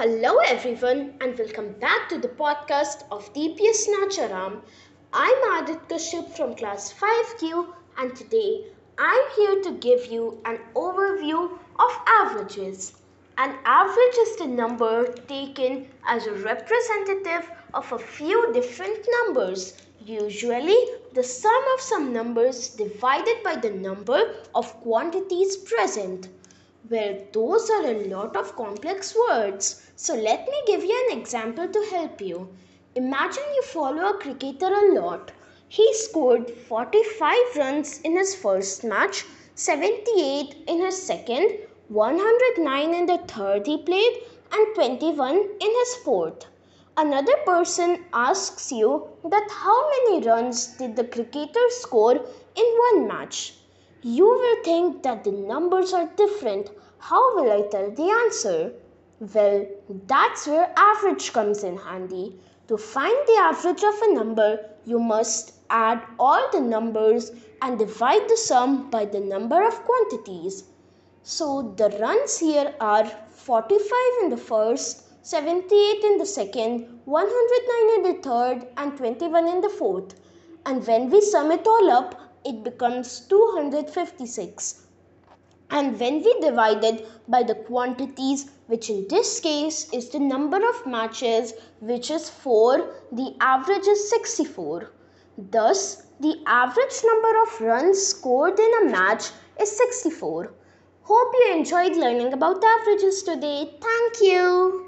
Hello, everyone, and welcome back to the podcast of DPS Nacharam. I'm Aadit Kashyap from class 5Q, and today I'm here to give you an overview of averages. An average is the number taken as a representative of a few different numbers, usually the sum of some numbers divided by the number of quantities present. Well, those are a lot of complex words. So let me give you an example to help you. Imagine you follow a cricketer a lot. He scored 45 runs in his first match, 78 in his second, 109 in the third he played, and 21 in his fourth. Another person asks you that how many runs did the cricketer score in one match? You will think that the numbers are different. How will I tell the answer? Well, that's where average comes in handy. To find the average of a number, you must add all the numbers and divide the sum by the number of quantities. So the runs here are 45 in the first, 78 in the second, 109 in the third, and 21 in the fourth. And when we sum it all up, it becomes 256 and when we divide it by the quantities which in this case is the number of matches which is 4 the average is 64 thus the average number of runs scored in a match is 64 hope you enjoyed learning about averages today. Thank you